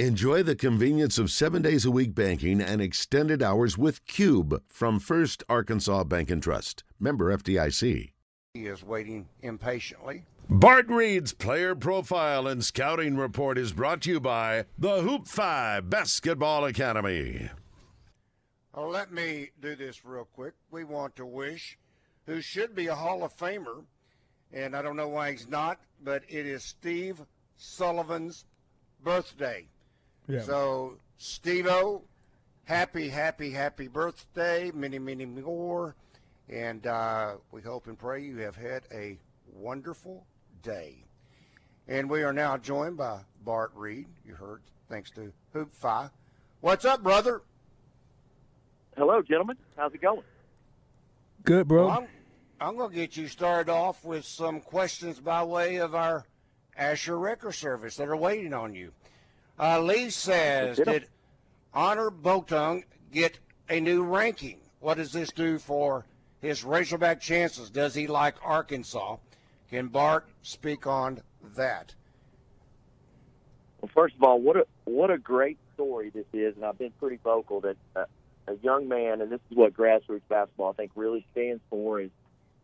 Enjoy the convenience of seven days a week banking and extended hours with Cube from First Arkansas Bank and Trust. Member FDIC. He is waiting impatiently. Bart Reid's player profile and scouting report is brought to you by the Hoop 5 Basketball Academy. Oh, let me do this real quick. We want to wish who should be a Hall of Famer, and I don't know why he's not, but it is Steve Sullivan's birthday. Yeah. So, Steve happy, happy, happy birthday. Many, many more. And uh, we hope and pray you have had a wonderful day. And we are now joined by Bart Reid. You heard, thanks to Hoop Five. What's up, brother? Hello, gentlemen. How's it going? Good, bro. Well, I'm, I'm going to get you started off with some questions by way of our Asher Record Service that are waiting on you. Uh, Lee says, did Annor Boateng get a new ranking? What does this do for his Razorback chances? Does he like Arkansas? Can Bart speak on that? Well, first of all, what a what a great story this is, and I've been pretty vocal that uh, a young man, and this is what grassroots basketball I think really stands for, is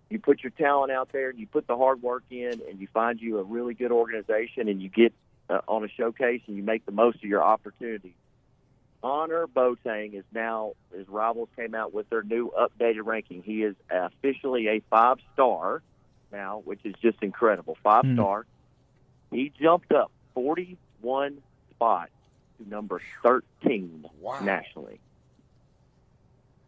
you put your talent out there, and you put the hard work in, and you find you a really good organization, and you get uh, on a showcase, and you make the most of your opportunities. Annor Boateng is now, his rivals came out with their new updated ranking. He is officially a five star now, which is just incredible. Five star. He jumped up 41 spots to number 13 Wow. nationally.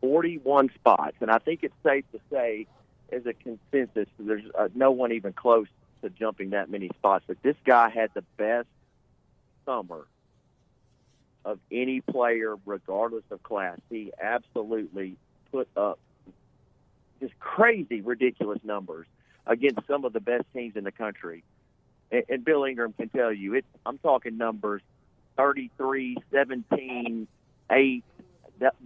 41 spots. And I think it's safe to say, as a consensus, there's uh, no one even close to jumping that many spots. But this guy had the best summer of any player, regardless of class. He absolutely put up just crazy, ridiculous numbers against some of the best teams in the country. And, and Bill Ingram can tell you, it, I'm talking numbers 33, 17, 8,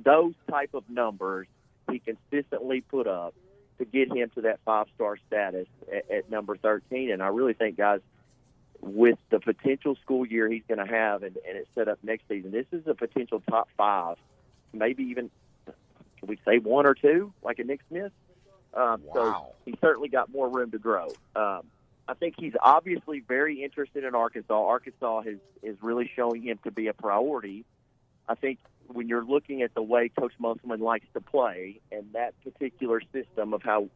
those type of numbers he consistently put up to get him to that five star status at, at number 13. And I really think, guys, with the potential school year he's going to have and, and it's set up next season, this is a potential top five, maybe even, can we say one or two, like a Nick Smith? Um, Wow. So he's certainly got more room to grow. Um, I think he's obviously very interested in Arkansas. Arkansas is, is really showing him to be a priority. I think when you're looking at the way Coach Musselman likes to play and that particular system of how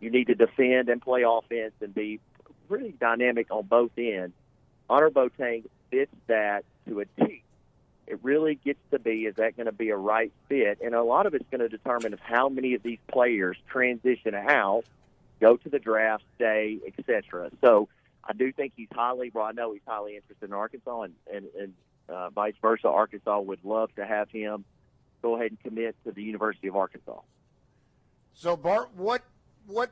you need to defend and play offense and be really dynamic on both ends, Annor Boateng fits that to a T. It really gets to be is that going to be a right fit, and a lot of it's going to determine of how many of these players transition out, go to the draft, stay, etc. So I do think he's highly. Well, I know he's highly interested in Arkansas, and and, and uh, vice versa. Arkansas would love to have him go ahead and commit to the University of Arkansas. So Bart, what what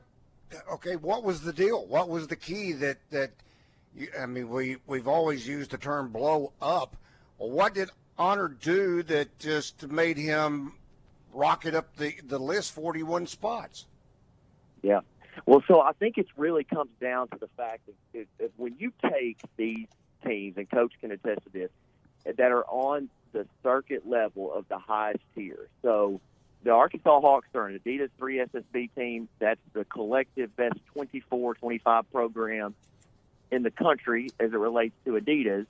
okay, what was the deal? What was the key that that you, I mean, we we've always used the term blow up. Well, what did Annor do that just made him rocket up the the list 41 spots? Yeah. Well, so I think it really comes down to the fact that, that, that when you take these teams, and Coach can attest to this, that are on the circuit level of the highest tier. So the Arkansas Hawks are an Adidas 3 SSB team. That's the collective best 24, 25 program in the country as it relates to Adidas.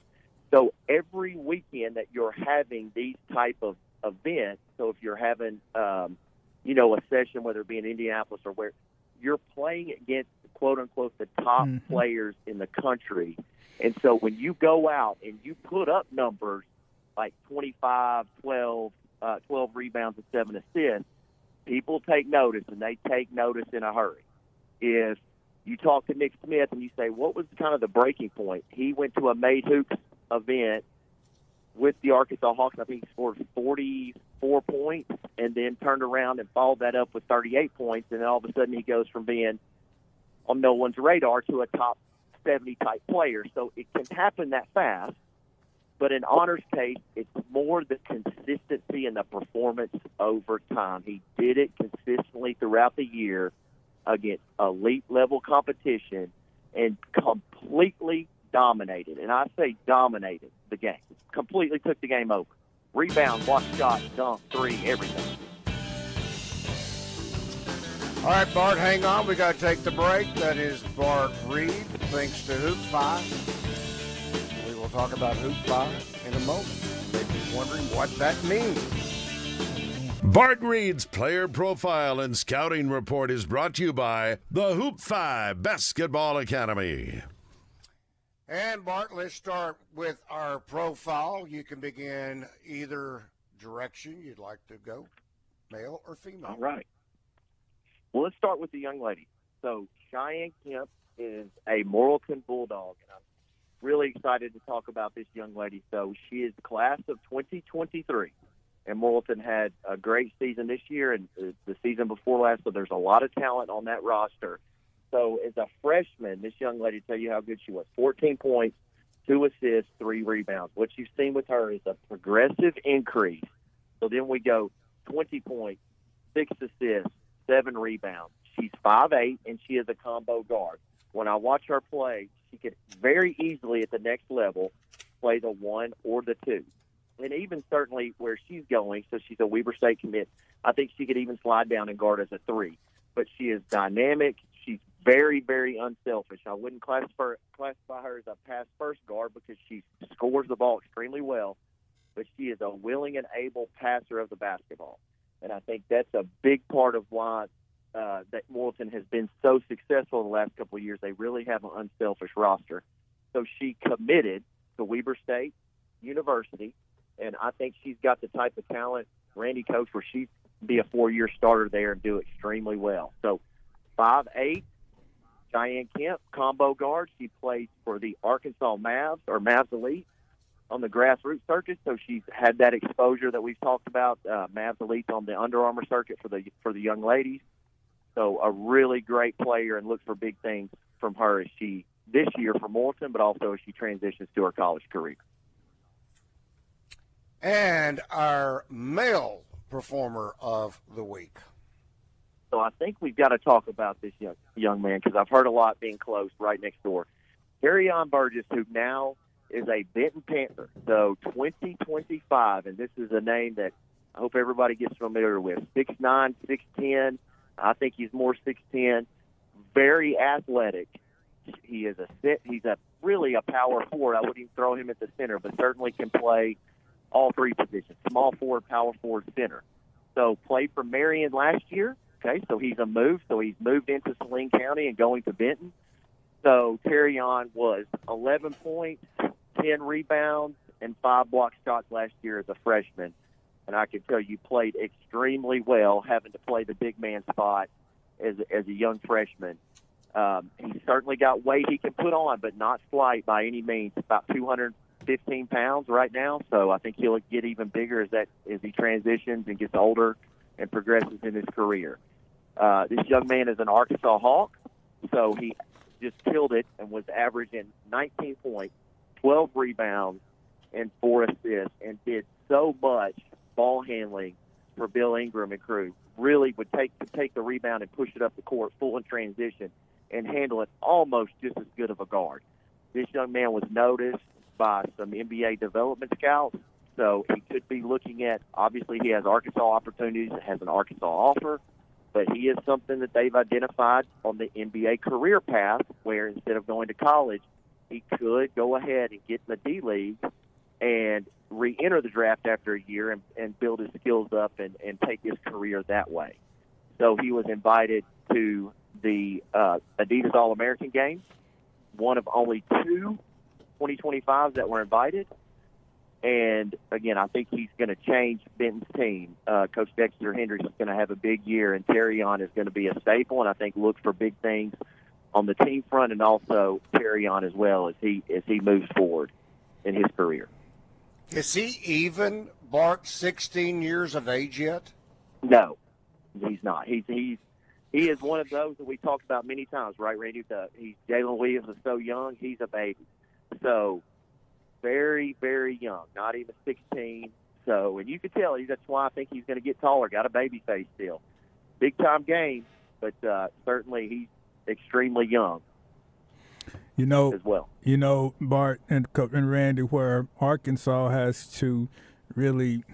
So every weekend that you're having these type of events, so if you're having, um, you know, a session, whether it be in Indianapolis or where, you're playing against quote unquote the top Mhm. players in the country. And so when you go out and you put up numbers like 25, 12, uh, 12 rebounds and seven assists, people take notice and they take notice in a hurry. If you talk to Nick Smith and you say, what was kind of the breaking point? He went to a Made Hoops event with the Arkansas Hawks. I think he scored 44 points and then turned around and followed that up with 38 points. And then all of a sudden he goes from being on no one's radar to a top 70 type player. So it can happen that fast. But in Annor's case, it's more the consistency and the performance over time. He did it consistently throughout the year against elite level competition and completely dominated, and I say dominated the game. Completely took the game over. Rebound, block shot, dunk, three, everything. All right, Bart, hang on. We got to take the break. That is Bart Reid. Thanks to Hoop Five. We will talk about Hoop Five in a moment. Maybe wondering what that means. Bart Reid's player profile and scouting report is brought to you by the Hoop 5 Basketball Academy. And Bart, let's start with our profile. You can begin either direction you'd like to go, male or female. All right. Well, let's start with the young lady. So Cheyenne Kemp is a Morrilton Bulldog, and I'm really excited to talk about this young lady. So she is class of 2023, and Morrilton had a great season this year and uh, the season before last. So there's a lot of talent on that roster. So as a freshman, this young lady tell you how good she was: 14 points, two assists, three rebounds. What you've seen with her is a progressive increase. So then we go 20 points, six assists seven rebounds. She's five eight, and she is a combo guard. When I watch her play, she could very easily at the next level play the one or the two. And even certainly where she's going, so she's a Weber State commit, I think she could even slide down and guard as a three. But she is dynamic. She's very, very unselfish. I wouldn't classify, classify her as a pass first guard because she scores the ball extremely well, but she is a willing and able passer of the basketball. And I think that's a big part of why uh, that Morrilton has been so successful in the last couple of years. They really have an unselfish roster. So she committed to Weber State University, and I think she's got the type of talent Randy coached where she'd be a four-year starter there and do extremely well. So five eight, Cheyenne Kemp, combo guard. She plays for the Arkansas Mavs or Mavs Elite on the grassroots circuit, so she's had that exposure that we've talked about. Uh, Mavs Elite on the Under Armour circuit for the for the young ladies. So a really great player, and look for big things from her as she this year for Morrilton, but also as she transitions to her college career. And our male performer of the week. So I think we've got to talk about this young young man because I've heard a lot being close right next door. On Burgess, who now is a Benton Panther. So 2025, and this is a name that I hope everybody gets familiar with. 6'9", 6'10". I think he's more 6'10". Very athletic. He is a sit. He's a really a power forward. I wouldn't even throw him at the center, but certainly can play all three positions: small forward, power forward, center. So played for Marion last year. Okay, so he's a move. So he's moved into Saline County and going to Benton. So Terrion was 11 points, 10 rebounds and five block shots last year as a freshman. And I can tell you played extremely well, having to play the big man spot as, as a young freshman. Um, he's certainly got weight he can put on, but not slight by any means. About 215 pounds right now, so I think he'll get even bigger as that as he transitions and gets older and progresses in his career. Uh, this young man is an Arkansas Hawk, so he just killed it and was averaging 19 points 12 rebounds and four assists, and did so much ball handling for Bill Ingram and crew. Really would take take the rebound and push it up the court full in transition and handle it almost just as good of a guard. This young man was noticed by some NBA development scouts, so he could be looking at. Obviously, he has Arkansas opportunities, has an Arkansas offer, but he is something that they've identified on the NBA career path, where instead of going to college, he could go ahead and get in the D League and re-enter the draft after a year and, and build his skills up and, and take his career that way. So he was invited to the uh, Adidas All American game, one of only two 2025s that were invited. And again, I think he's going to change Benton's team. Uh, Coach Dexter Hendricks is going to have a big year, and Terrion is going to be a staple. And I think look for big things on the team front and also Terrion as well as he as he moves forward in his career. Is he even Bart 16 years of age yet? No, he's not. He's he's he is one of those that we talked about many times, right, Randy? The, he's Jalen Williams is so young; he's a baby. So very, very young, not even 16. So, and you can tell that's why I think he's going to get taller. Got a baby face still. Big time game, but uh, certainly he's extremely young. You know, as well. You know, Bart and, and Randy, where Arkansas has to really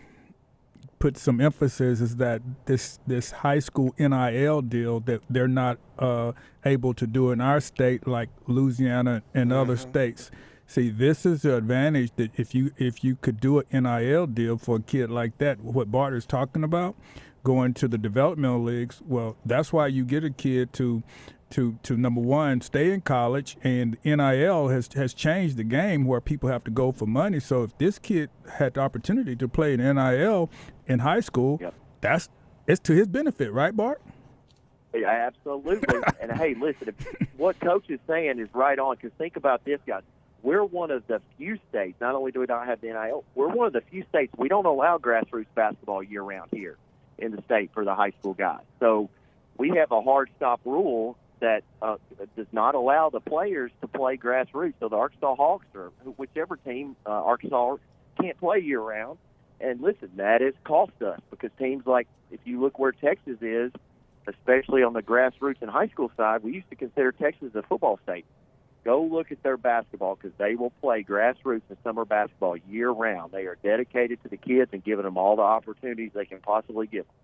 put some emphasis is that this this high school NIL deal that they're not uh, able to do in our state like Louisiana and mm-hmm. other states. See, this is the advantage that if you if you could do an NIL deal for a kid like that, what Bart is talking about, going to the developmental leagues, well, that's why you get a kid to to to number one stay in college and NIL has has changed the game where people have to go for money. So if this kid had the opportunity to play in NIL in high school, yep. that's it's to his benefit, right, Bart? Yeah, absolutely. and hey, listen, what coach is saying is right on. Because think about this, guys we're one of the few states. Not only do we not have the NIL, we're one of the few states we don't allow grassroots basketball year round here in the state for the high school guys. So we have a hard stop rule that uh, does not allow the players to play grassroots. So the Arkansas Hawks or whichever team uh, Arkansas can't play year round. And listen, that has cost us because teams like if you look where Texas is, especially on the grassroots and high school side, we used to consider Texas a football state. Go look at their basketball because they will play grassroots and summer basketball year round. They are dedicated to the kids and giving them all the opportunities they can possibly give them.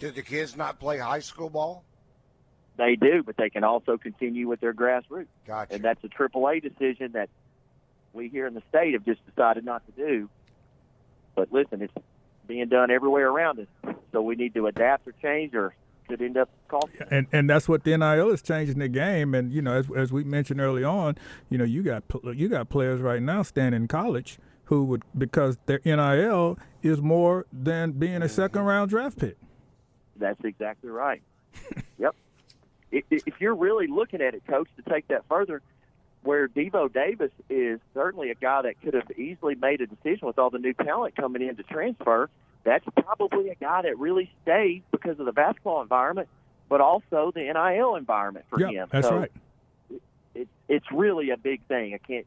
Do the kids not play high school ball? They do, but they can also continue with their grassroots. Gotcha. And that's a AAA decision that we here in the state have just decided not to do. But listen, it's being done everywhere around us, so we need to adapt or change or could end up costing. And and that's what the NIL is changing the game. And you know, as as we mentioned early on, you know, you got you got players right now standing in college who would because their NIL is more than being a mm-hmm. second round draft pick. That's exactly right. yep. If, if you're really looking at it, coach, to take that further, where Devo Davis is certainly a guy that could have easily made a decision with all the new talent coming in to transfer that's probably a guy that really stays because of the basketball environment, but also the NIL environment for him. That's so right. It, it, it's really a big thing. I can't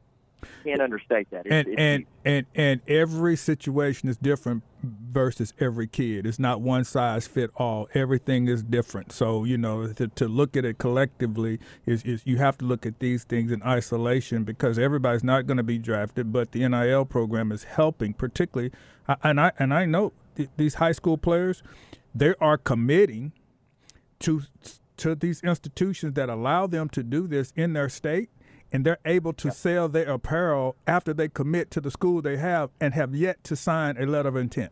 can't understate that. It's, and it's, and and and every situation is different versus every kid. It's not one size fit all. Everything is different. So you know to, to look at it collectively is is you have to look at these things in isolation because everybody's not going to be drafted, but the NIL program is helping, particularly. And I and I know th- these high school players, they are committing to to these institutions that allow them to do this in their state and they're able to yep. sell their apparel after they commit to the school they have and have yet to sign a letter of intent.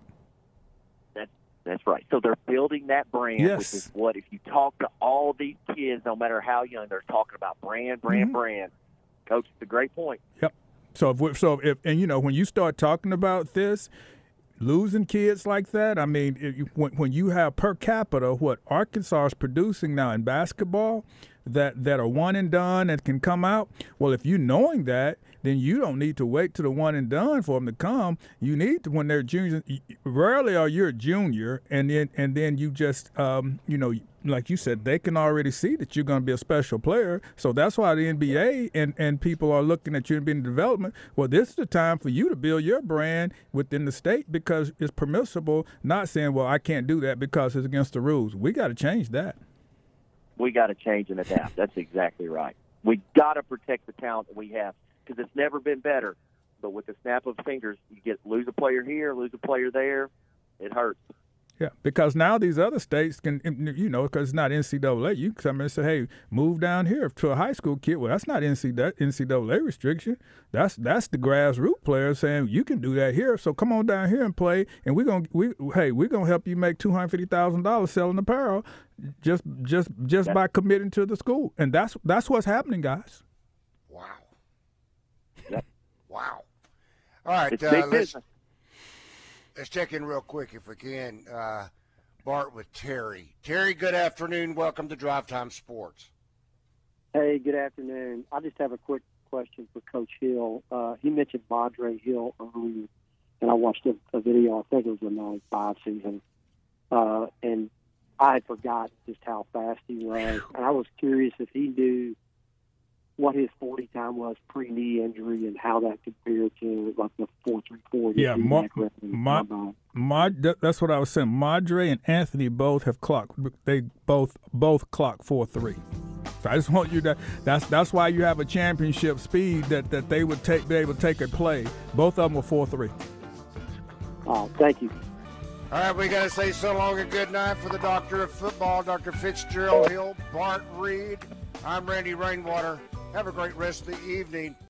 That's that's right. So they're building that brand, yes. which is what if you talk to all these kids, no matter how young, they're talking about brand, brand, mm-hmm. brand. Coach, it's a great point. Yep. So if so if and you know when you start talking about this, losing kids like that. I mean, when, when you have per capita what Arkansas is producing now in basketball, that that are one and done and can come out. Well, if you knowing that, then you don't need to wait to the one and done for them to come. You need to when they're juniors. Rarely are you a junior, and then and then you just um, you know like you said, they can already see that you're going to be a special player. So that's why the NBA and, and people are looking at you and being development. Well, this is the time for you to build your brand within the state because it's permissible, not saying, well, I can't do that because it's against the rules. We got to change that. We got to change and adapt. That's exactly right. We got to protect the talent that we have because it's never been better. But with the snap of fingers, you get lose a player here, lose a player there. It hurts. Yeah, because now these other states can, you know, because it's not NCAA. You come and say, "Hey, move down here to a high school kid." Well, that's not NCAA restriction. That's that's the grassroots player saying you can do that here. So come on down here and play, and we're gonna we hey we're gonna help you make two hundred fifty thousand dollars selling apparel, just just just by committing to the school, and that's that's what's happening, guys. Wow. Yep. Wow. All right, uh, let's, let's check in real quick if we can. Uh, Bart with Terry. Terry, good afternoon. Welcome to Drive Time Sports. Hey, good afternoon. I just have a quick question for Coach Hill. Uh, he mentioned Madre Hill earlier, and I watched a, a video. I think it was the '95 season, uh, and I had forgotten just how fast he was, and I was curious if he knew what his 40 time was pre knee injury and how that compared to like the 434. Yeah, Ma- Ma- Ma- that's what I was saying. Madre and Anthony both have clocked. They both both clock four three. So I just want you to. That's that's why you have a championship speed that, that they would take be able to take a play. Both of them were four three. Uh, thank you. All right, we got to say so long and good night for the doctor of football, Dr. Fitzgerald Hill, Bart Reid. I'm Randy Rainwater. Have a great rest of the evening.